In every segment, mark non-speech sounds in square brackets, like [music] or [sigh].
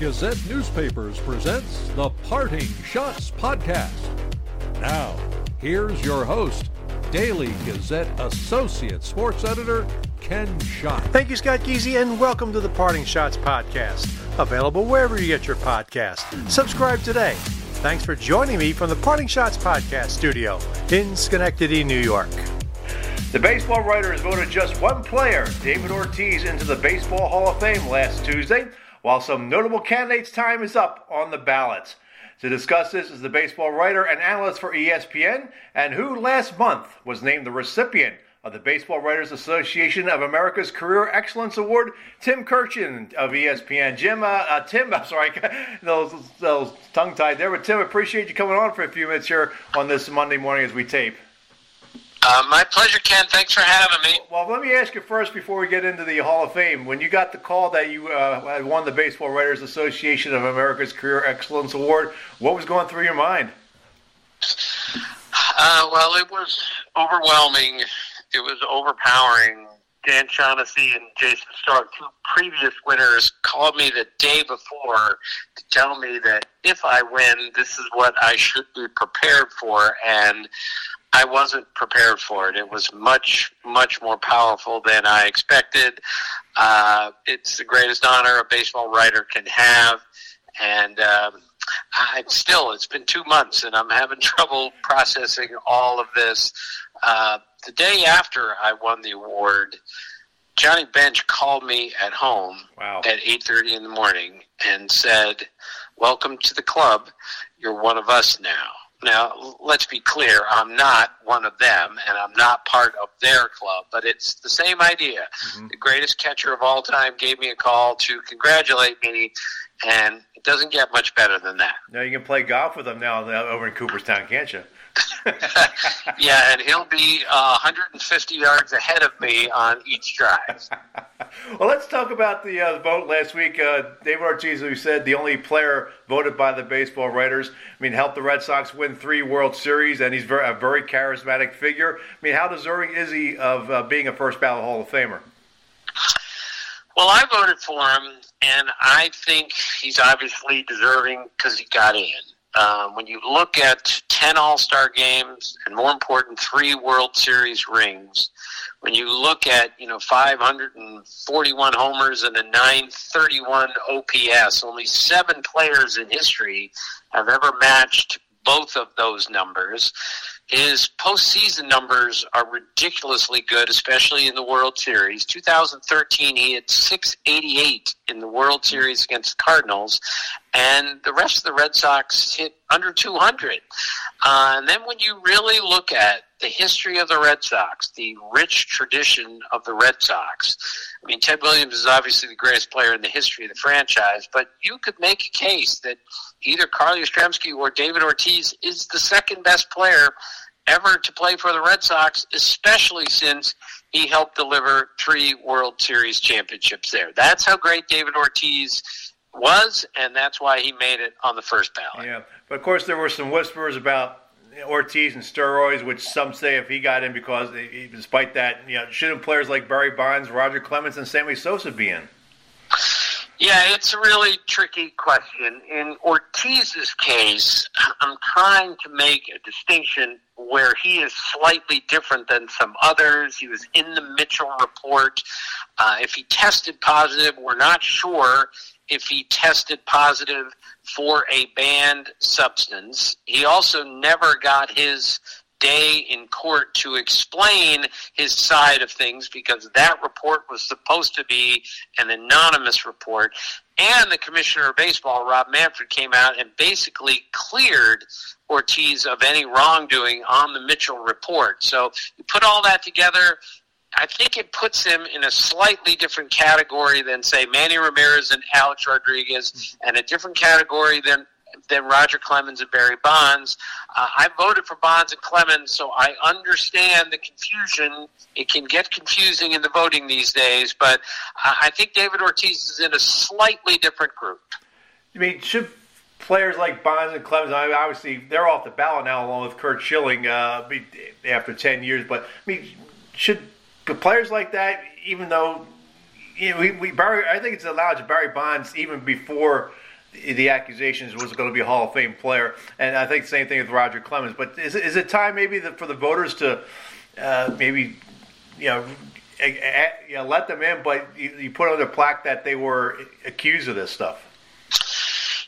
Gazette Newspapers presents the Parting Schotts Podcast. Now, here's your host, Daily Gazette Associate Sports Editor, Ken Schott. Thank you, Scott Geezy, and welcome to the Parting Schotts Podcast. Available wherever you get your podcast. Subscribe today. Thanks for joining me from the Parting Schotts Podcast studio in Schenectady, New York. The baseball writers voted just one player, David Ortiz, into the Baseball Hall of Fame last Tuesday while some notable candidates' time is up on the ballots. To discuss this is the baseball writer and analyst for ESPN, and who last month was named the recipient of the Baseball Writers Association of America's Career Excellence Award, Tim Kurkjian of ESPN. Jim, uh, uh, Tim, [laughs] I'm sorry, [laughs] those, those tongue tied there, but Tim, appreciate you coming on for a few minutes here on this Monday morning as we tape. Uh, my pleasure, Ken. Thanks for having me. Well, let me ask you first before we get into the Hall of Fame. When you got the call that you uh, had won the Baseball Writers Association of America's Career Excellence Award, what was going through your mind? Uh, well, it was overwhelming. It was overpowering. Dan Shaughnessy and Jayson Stark, two previous winners, called me the day before to tell me that if I win, this is what I should be prepared for. And I wasn't prepared for it. It was much, much more powerful than I expected. Uh, it's the greatest honor a baseball writer can have, and um, I still. It's been two months, and I'm having [laughs] trouble processing all of this. Uh, the day after I won the award, Johnny Bench called me at home wow. at 8:30 in the morning and said, "Welcome to the club. You're one of us now." Now, let's be clear, I'm not one of them, and I'm not part of their club, but it's the same idea. Mm-hmm. The greatest catcher of all time gave me a call to congratulate me, and it doesn't get much better than that. Now, you can play golf with him now over in Cooperstown, can't you? [laughs] yeah, and he'll be uh, 150 yards ahead of me on each drive. [laughs] well, let's talk about the, uh, vote last week. Uh, David Ortiz, who said the only player voted by the baseball writers, I mean, helped the Red Sox win three World Series, and he's very, a very charismatic figure. I mean, how deserving is he of uh, being a first ballot Hall of Famer? Well, I voted for him, and I think he's obviously deserving because he got in. Um, when you look at 10 All Star games and more important, three World Series rings, when you look at, you know, 541 homers and a 931 OPS, only seven players in history have ever matched both of those numbers. His postseason numbers are ridiculously good, especially in the World Series. 2013, he had 688 in the World Series against the Cardinals, and the rest of the Red Sox hit under 200. Uh, and then when you really look at the history of the Red Sox, the rich tradition of the Red Sox, I mean, Ted Williams is obviously the greatest player in the history of the franchise, but you could make a case that either Carl Yastrzemski or David Ortiz is the second best player ever to play for the Red Sox, especially since he helped deliver three World Series championships there. That's how great David Ortiz was, and that's why he made it on the first ballot. Yeah, but of course there were some whispers about Ortiz and steroids, which some say if he got in because, despite that, you know, shouldn't players like Barry Bonds, Roger Clemens, and Sammy Sosa be in? Yeah, it's a really tricky question. In Ortiz's case, I'm trying to make a distinction where he is slightly different than some others. He was in the Mitchell report. Uh, if he tested positive, we're not sure if he tested positive for a banned substance. He also never got his day in court to explain his side of things because that report was supposed to be an anonymous report. And the commissioner of baseball, Rob Manfred, came out and basically cleared Ortiz of any wrongdoing on the Mitchell report. So you put all that together, I think it puts him in a slightly different category than, say, Manny Ramirez and Alex Rodriguez, and a different category than than Roger Clemens and Barry Bonds. Uh, I voted for Bonds and Clemens, so I understand the confusion. It can get confusing in the voting these days, but I think David Ortiz is in a slightly different group. I mean, should players like Bonds and Clemens, I mean, obviously they're off the ballot now, along with Curt Schilling uh, after ten years. But I mean, should players like that, even though you know, we, we Barry. I think it's allowed to Barry Bonds even before the accusations was going to be a Hall of Fame player, and I think the same thing with Roger Clemens. But is, is it time maybe for the voters to uh, maybe you know, a, a, you know let them in, but you, you put on their plaque that they were accused of this stuff?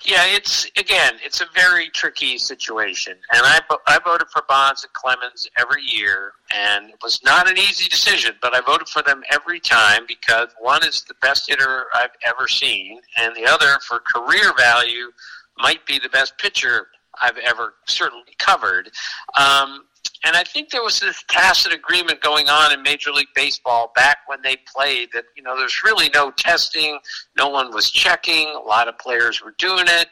Yeah, it's again, it's a very tricky situation, and I I voted for Bonds and Clemens every year, and it was not an easy decision, but I voted for them every time because one is the best hitter I've ever seen, and the other, for career value, might be the best pitcher I've ever certainly covered. Um, and I think there was this tacit agreement going on in Major League Baseball back when they played that, you know, there's really no testing. No one was checking. A lot of players were doing it.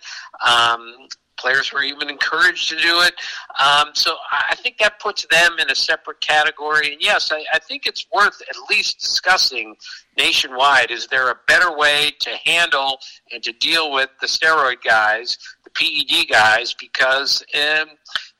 Um, players were even encouraged to do it. Um, so I think that puts them in a separate category. And yes, I, I think it's worth at least discussing nationwide. Is there a better way to handle and to deal with the steroid guys, the PED guys? Because um,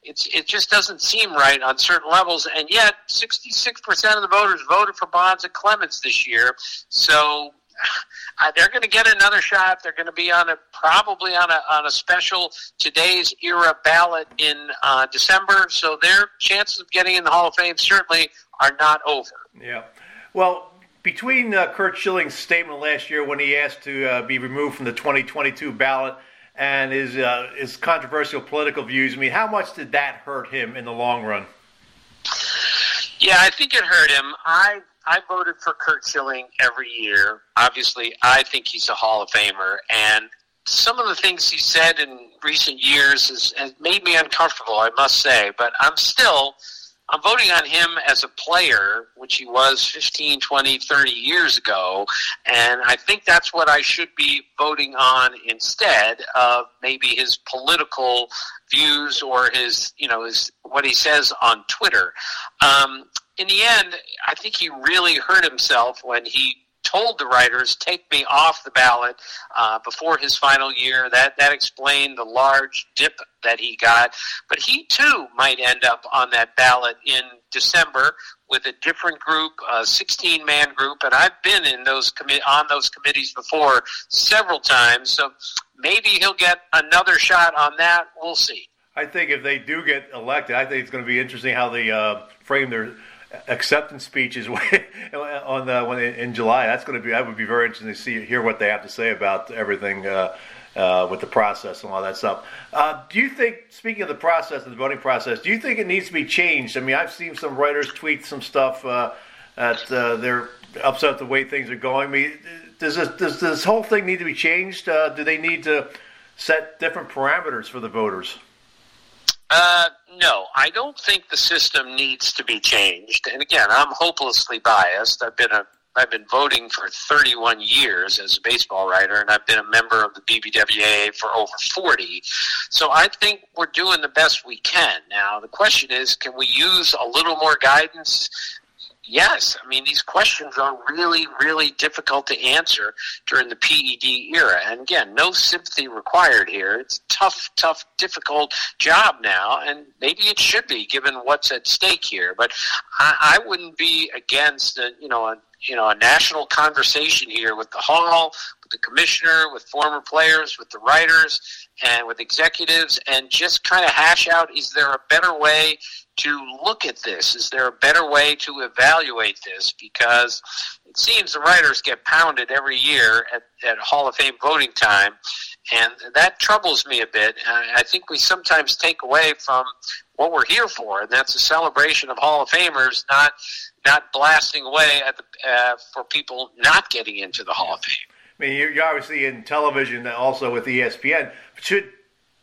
it's, it just doesn't seem right on certain levels, and yet 66% of the voters voted for Bonds and Clemens this year. So [sighs] uh, they're going to get another shot. They're going to be on a probably on a on a special today's era ballot in uh, December. So their chances of getting in the Hall of Fame certainly are not over. Yeah. Well, between uh, Curt Schilling's statement last year when he asked to uh, be removed from the 2022 ballot and his uh, his controversial political views. I mean, how much did that hurt him in the long run? Yeah, I think it hurt him. I I voted for Curt Schilling every year. Obviously, I think he's a Hall of Famer, and some of the things he said in recent years has, has made me uncomfortable. I must say, but I'm still I'm voting on him as a player, which he was 15, 20, 30 years ago, and I think that's what I should be voting on instead of maybe his political views or his, you know, his what he says on Twitter. Um, in the end, I think he really hurt himself when he told the writers, "Take me off the ballot uh, before his final year." That that explained the large dip that he got. But he too might end up on that ballot in December with a different group, a 16 man group, and I've been in those commi- on those committees before several times. So maybe he'll get another shot on that. We'll see. I think if they do get elected, I think it's going to be interesting how they uh, frame their acceptance speeches [laughs] on the, in July. That's going to be that would be very interesting to see hear what they have to say about everything uh, uh, with the process and all that stuff. Uh, do you think, speaking of the process and the voting process, do you think it needs to be changed? I mean, I've seen some writers tweet some stuff uh, that uh, they're upset with the way things are going. I mean, does this does this whole thing need to be changed? Uh, do they need to set different parameters for the voters? Uh, no, I don't think the system needs to be changed. And again, I'm hopelessly biased. I've been a I've been voting for 31 years as a baseball writer, and I've been a member of the BBWA for over 40. So I think we're doing the best we can. Now, the question is, can we use a little more guidance? Yes, I mean these questions are really, really difficult to answer during the PED era. And again, no sympathy required here. It's a tough, tough, difficult job now, and maybe it should be given what's at stake here. But I, I wouldn't be against, a, you know, a, you know, a national conversation here with the hall, with the commissioner, with former players, with the writers, and with executives, and just kind of hash out: is there a better way to look at this? Is there a better way to evaluate this? Because it seems the writers get pounded every year at, at Hall of Fame voting time, and that troubles me a bit. I think we sometimes take away from what we're here for, and that's a celebration of Hall of Famers, not not blasting away at the, uh, for people not getting into the Hall of Fame. I mean, you're obviously in television also with ESPN. Should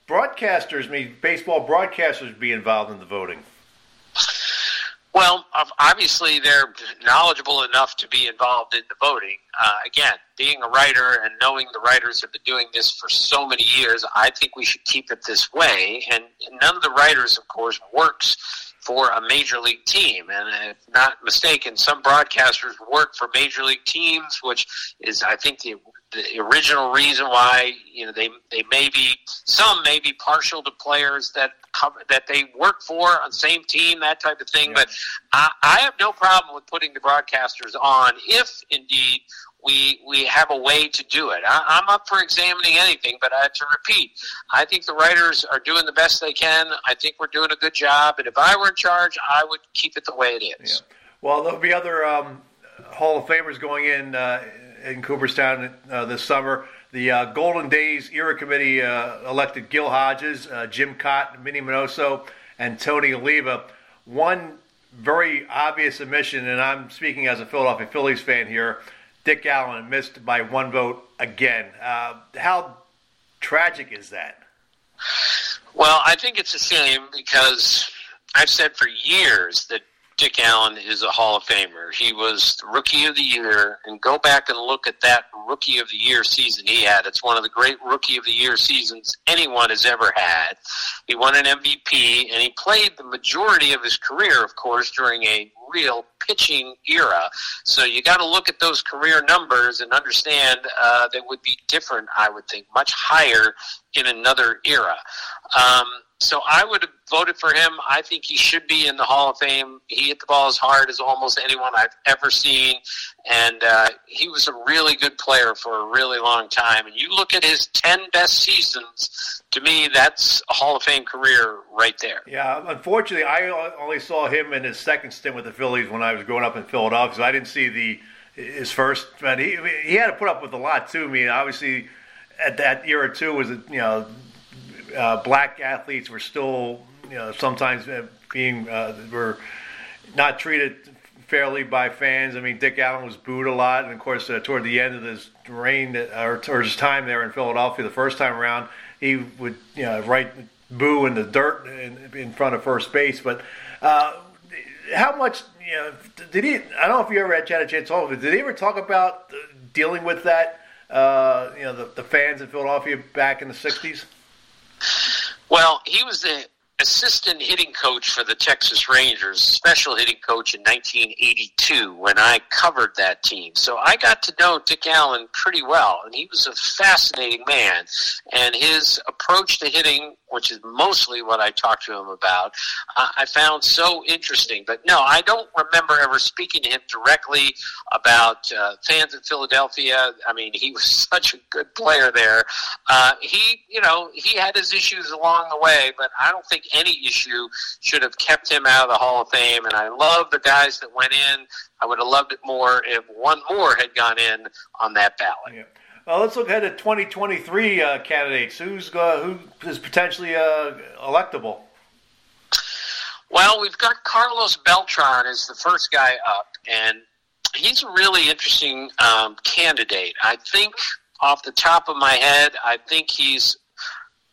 broadcasters, I mean, baseball broadcasters, be involved in the voting? Well, obviously they're knowledgeable enough to be involved in the voting. Uh, again, being a writer and knowing the writers have been doing this for so many years, I think we should keep it this way. And none of the writers, of course, works for a major league team. And if not mistaken, some broadcasters work for major league teams, which is, I think, the the original reason why you know they they may be some may be partial to players that that they work for on the same team that type of thing. Yeah. But I, I have no problem with putting the broadcasters on if indeed we we have a way to do it. I, am up for examining anything, but I have to repeat, I think the writers are doing the best they can. I think we're doing a good job, and if I were in charge, I would keep it the way it is. Yeah. Well, there'll be other um, Hall of Famers going in uh, in Cooperstown uh, this summer. The uh, Golden Days Era Committee uh, elected Gil Hodges, uh, Jim Kaat, Minnie Minoso, and Tony Oliva. One very obvious omission, and I'm speaking as a Philadelphia Phillies fan here. Dick Allen missed by one vote again. Uh, how tragic is that? Well, I think it's a shame because I've said for years that Dick Allen is a Hall of Famer. He was Rookie of the Year, and go back and look at that Rookie of the Year season he had. It's one of the great Rookie of the Year seasons anyone has ever had. He won an MVP, and he played the majority of his career, of course, during a real pitching era. So you got to look at those career numbers and understand uh, they would be different, I would think, much higher in another era. Um, so I would have voted for him. I think he should be in the Hall of Fame. He hit the ball as hard as almost anyone I've ever seen, and uh, he was a really good player for a really long time. And you look at his ten best seasons. To me, that's a Hall of Fame career right there. Yeah, unfortunately, I only saw him in his second stint with the Phillies when I was growing up in Philadelphia. So I didn't see the his first. But he he had to put up with a lot too. I mean, obviously, at that era too was you know uh, black athletes were still, you know, sometimes uh, being uh, were not treated fairly by fans. I mean, Dick Allen was booed a lot, and of course, uh, toward the end of his reign or, or his time there in Philadelphia, the first time around, he would, you know, write boo in the dirt in, in front of first base. But uh, how much, you know, did he? I don't know if you ever had a chance to talk. Did he ever talk about dealing with that? Uh, you know, the, the fans in Philadelphia back in the '60s. Well, he was the assistant hitting coach for the Texas Rangers, special hitting coach in 1982 when I covered that team. So I got to know Dick Allen pretty well, and he was a fascinating man. And his approach to hitting which is mostly what I talked to him about, uh, I found so interesting. But no, I don't remember ever speaking to him directly about uh, fans in Philadelphia. I mean, he was [laughs] such a good player there. Uh, he, you know, he had his issues along the way, but I don't think any issue should have kept him out of the Hall of Fame. And I love the guys that went in. I would have loved it more if one more had gone in on that ballot. Yeah. Uh, let's look ahead at 2023 uh, candidates. Who's uh, who is potentially uh, electable? Well, we've got Carlos Beltran as the first guy up, and he's a really interesting um, candidate. I think, off the top of my head, I think he's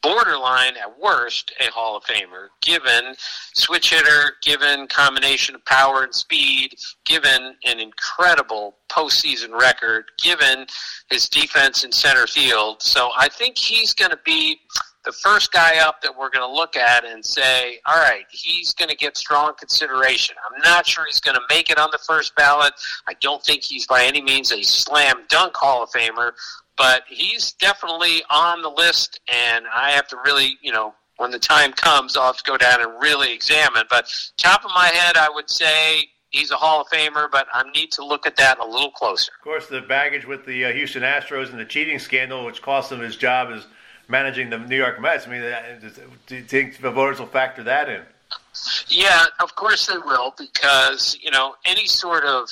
borderline at worst a Hall of Famer, given switch hitter, given combination of power and speed, given an incredible postseason record, given his defense in center field. So I think he's going to be the first guy up that we're going to look at and say, all right, he's going to get strong consideration. I'm not sure he's going to make it on the first ballot. I don't think he's by any means a slam dunk Hall of Famer, but he's definitely on the list, and I have to really, you know, when the time comes, I'll have to go down and really examine. But top of my head, I would say he's a Hall of Famer, but I need to look at that a little closer. Of course, the baggage with the uh, Houston Astros and the cheating scandal, which cost him his job as managing the New York Mets. I mean, do you think the voters will factor that in? Yeah, of course they will, because you know any sort of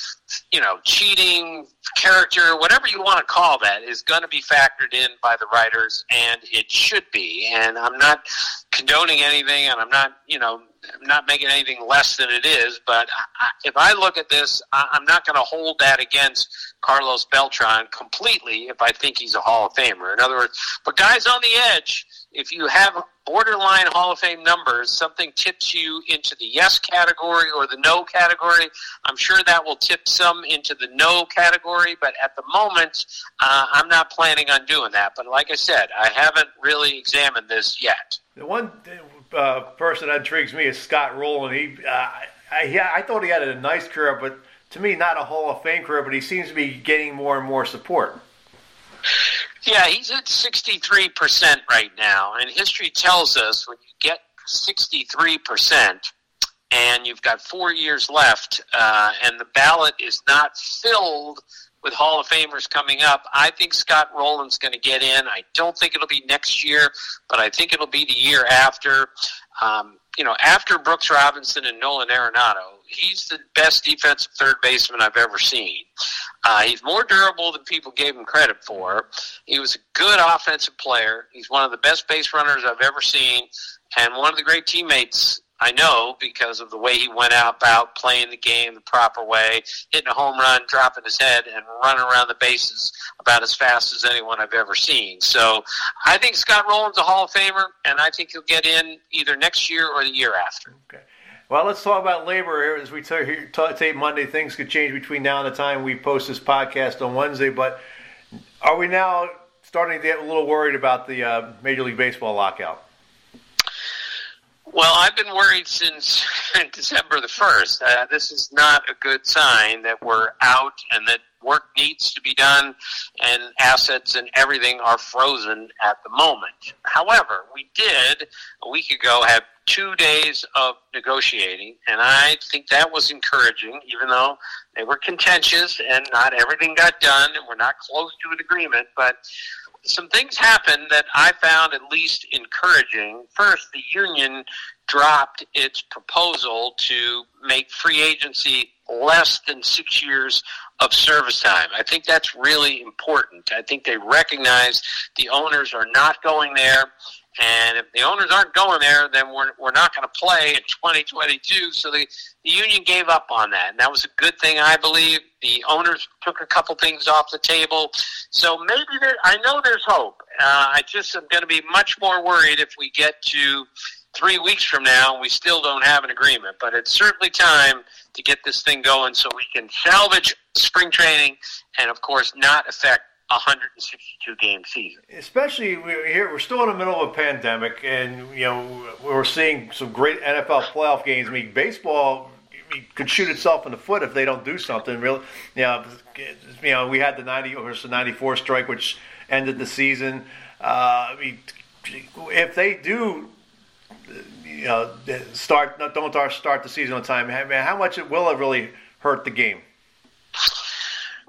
you know cheating, character, whatever you want to call that, is going to be factored in by the writers, and it should be. And I'm not condoning anything, and I'm not you know I'm not making anything less than it is. But I, if I look at this, I, I'm not going to hold that against Carlos Beltran completely if I think he's a Hall of Famer. In other words, but guys on the edge, if you have borderline Hall of Fame numbers, something tips you into the yes category or the no category. I'm sure that will tip some into the no category, but at the moment, uh, I'm not planning on doing that. But like I said, I haven't really examined this yet. The one uh, person that intrigues me is Scott Rolen. He, uh, I, I thought he had a nice career, but to me, not a Hall of Fame career, but he seems to be getting more and more support. Yeah, he's at 63% right now. And history tells us when you get 63% and you've got four years left uh, and the ballot is not filled with Hall of Famers coming up. I think Scott Rolen's going to get in. I don't think it'll be next year, but I think it'll be the year after. Um, you know, after Brooks Robinson and Nolan Arenado, he's the best defensive third baseman I've ever seen. Uh, he's more durable than people gave him credit for. He was a good offensive player. He's one of the best base runners I've ever seen, and one of the great teammates I know because of the way he went out about playing the game the proper way, hitting a home run, dropping his head, and running around the bases about as fast as anyone I've ever seen. So I think Scott Rolen's a Hall of Famer, and I think he'll get in either next year or the year after. Okay. Well, let's talk about labor here. As we tape Monday, things could change between now and the time we post this podcast on Wednesday. But are we now starting to get a little worried about the uh, Major League Baseball lockout? Well, I've been worried since [laughs] December the 1st. Uh, this is not a good sign that we're out and that work needs to be done and assets and everything are frozen at the moment. However, we did a week ago have two days of negotiating, and I think that was encouraging, even though they were contentious and not everything got done and we're not close to an agreement. But some things happened that I found at least encouraging. First, the union dropped its proposal to make free agency less than six years of service time. I think that's really important. I think they recognize the owners are not going there. And if the owners aren't going there, then we're, we're not going to play in 2022. So the, the union gave up on that. And that was a good thing, I believe. The owners took a couple things off the table. So maybe there, I know there's hope. Uh, I just am going to be much more worried if we get to three weeks from now and we still don't have an agreement. But it's certainly time to get this thing going so we can salvage spring training and, of course, not affect 162 game season. Especially we're here, we're still in the middle of a pandemic, and you know we're seeing some great NFL playoff games. I mean, baseball could shoot itself in the foot if they don't do something. Really, you know, you know, we had the 90 or the 94 strike, which ended the season. Uh, I mean, if they do. You know, start don't start the season on time. How much it will it really hurt the game?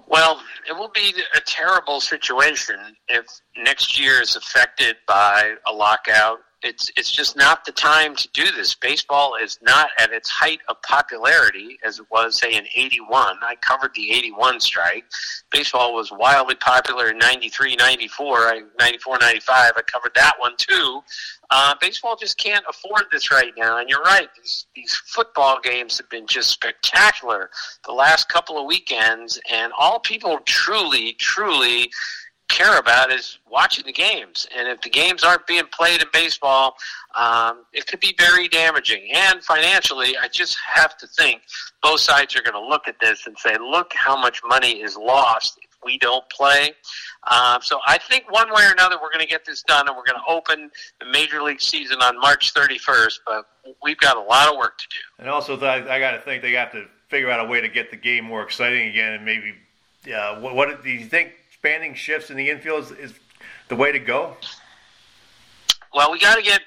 Well, it will be a terrible situation if next year is affected by a lockout. It's it's just not the time to do this. Baseball is not at its height of popularity as it was, say, in '81. I covered the '81 strike. Baseball was wildly popular in '93, '94, '94, '95. I covered that one too. Uh, baseball just can't afford this right now. And you're right; these these football games have been just spectacular the last couple of weekends, and all people truly, truly care about is watching the games. And if the games aren't being played in baseball, um, it could be very damaging. And financially, I just have to think both sides are going to look at this and say, look how much money is lost if we don't play. Uh, so I think one way or another, we're going to get this done, and we're going to open the major league season on March 31st. But we've got a lot of work to do. And also, I, got to think they have to figure out a way to get the game more exciting again, and maybe. Uh, what, what do you think expanding shifts in the infield is, is the way to go? Well, we got to get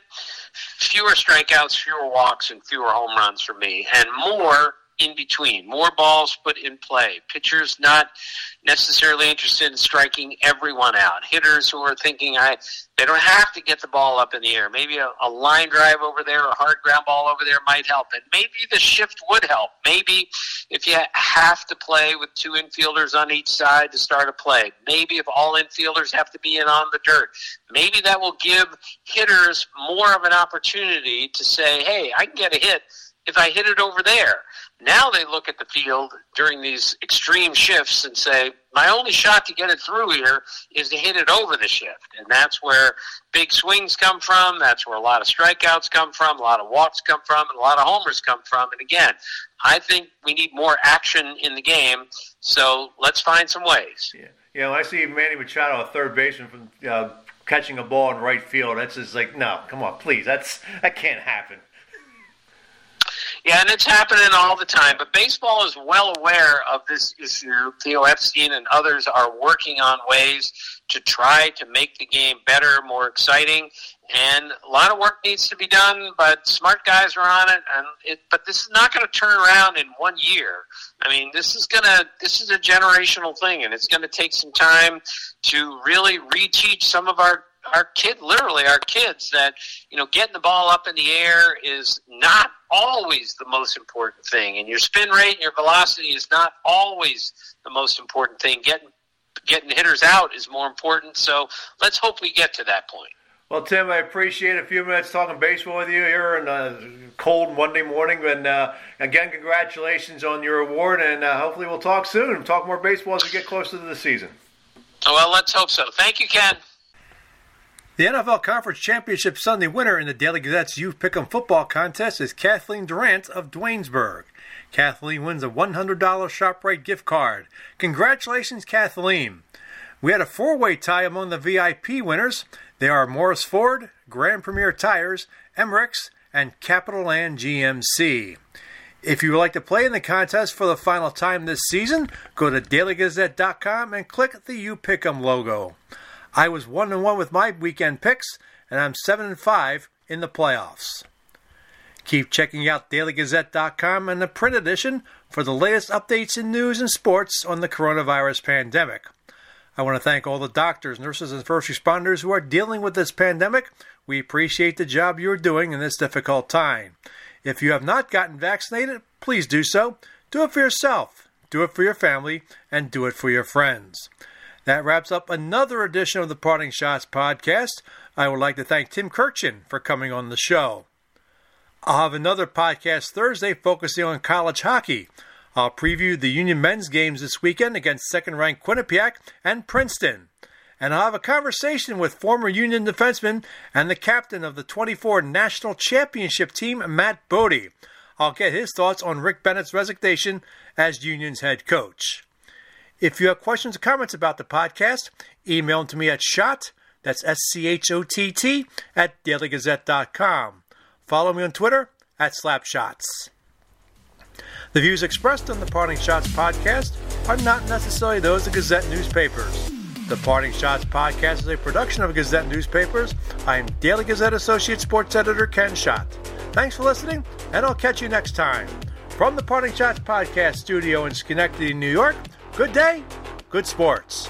fewer strikeouts, fewer walks, and fewer home runs for me, and more in between, more balls put in play. Pitchers not necessarily interested in striking everyone out. Hitters who are thinking I they don't have to get the ball up in the air. Maybe a, a line drive over there, a hard ground ball over there might help. And maybe the shift would help. Maybe if you have to play with two infielders on each side to start a play. Maybe if all infielders have to be in on the dirt. Maybe that will give hitters more of an opportunity to say, hey, I can get a hit if I hit it over there. Now they look at the field during these extreme shifts and say, my only shot to get it through here is to hit it over the shift. And that's where big swings come from. That's where a lot of strikeouts come from, a lot of walks come from, and a lot of homers come from. And again, I think we need more action in the game. So let's find some ways. Yeah. You know, I see Manny Machado, a third baseman, from uh, catching a ball in right field. That's just like, no, come on, please. That's that can't happen. Yeah, and it's happening all the time. But baseball is well aware of this issue. Theo Epstein and others are working on ways to try to make the game better, more exciting. And a lot of work needs to be done, but smart guys are on it. And it, but this is not going to turn around in one year. I mean, this is gonna this is a generational thing, and it's going to take some time to really reteach some of our our kid, literally our kids, that you know getting the ball up in the air is not always the most important thing, and your spin rate and your velocity is not always the most important thing. Getting getting hitters out is more important. So let's hope we get to that point. Well, Tim, I appreciate a few minutes talking baseball with you here on a cold Monday morning. And uh, again, congratulations on your award, and uh, hopefully we'll talk soon talk more baseball as we get closer to the season. Well, let's hope so. Thank you, Ken. The NFL Conference Championship Sunday winner in the Daily Gazette's You Pick'em Football Contest is Kathleen Durant of Duanesburg. Kathleen wins a $100 ShopRite gift card. Congratulations, Kathleen. We had a four way tie among the VIP winners. They are Morris Ford, Grand Premier Tires, Emirates, and Capital Land GMC. If you would like to play in the contest for the final time this season, go to dailygazette.com and click the You Pick'em logo. I was 1 and 1 with my weekend picks, and I'm 7 and 5 in the playoffs. Keep checking out dailygazette.com and the print edition for the latest updates in news and sports on the coronavirus pandemic. I want to thank all the doctors, nurses, and first responders who are dealing with this pandemic. We appreciate the job you're doing in this difficult time. If you have not gotten vaccinated, please do so. Do it for yourself, do it for your family, and do it for your friends. That wraps up another edition of the Parting Schotts podcast. I would like to thank Tim Kurkjian for coming on the show. I'll have another podcast Thursday focusing on college hockey. I'll preview the Union men's games this weekend against second ranked Quinnipiac and Princeton. And I'll have a conversation with former Union defenseman and the captain of the 24 National Championship team, Mat Bodie. I'll get his thoughts on Rick Bennett's resignation as Union's head coach. If you have questions or comments about the podcast, email them to me at shot, that's S C H O T T, at dailygazette.com. Follow me on Twitter at Slapschott. The views expressed on the Parting Schotts podcast are not necessarily those of Gazette newspapers. The Parting Schotts podcast is a production of Gazette newspapers. I am Daily Gazette Associate Sports Editor Ken Schott. Thanks for listening, and I'll catch you next time. From the Parting Schotts podcast studio in Schenectady, New York, good day, good sports.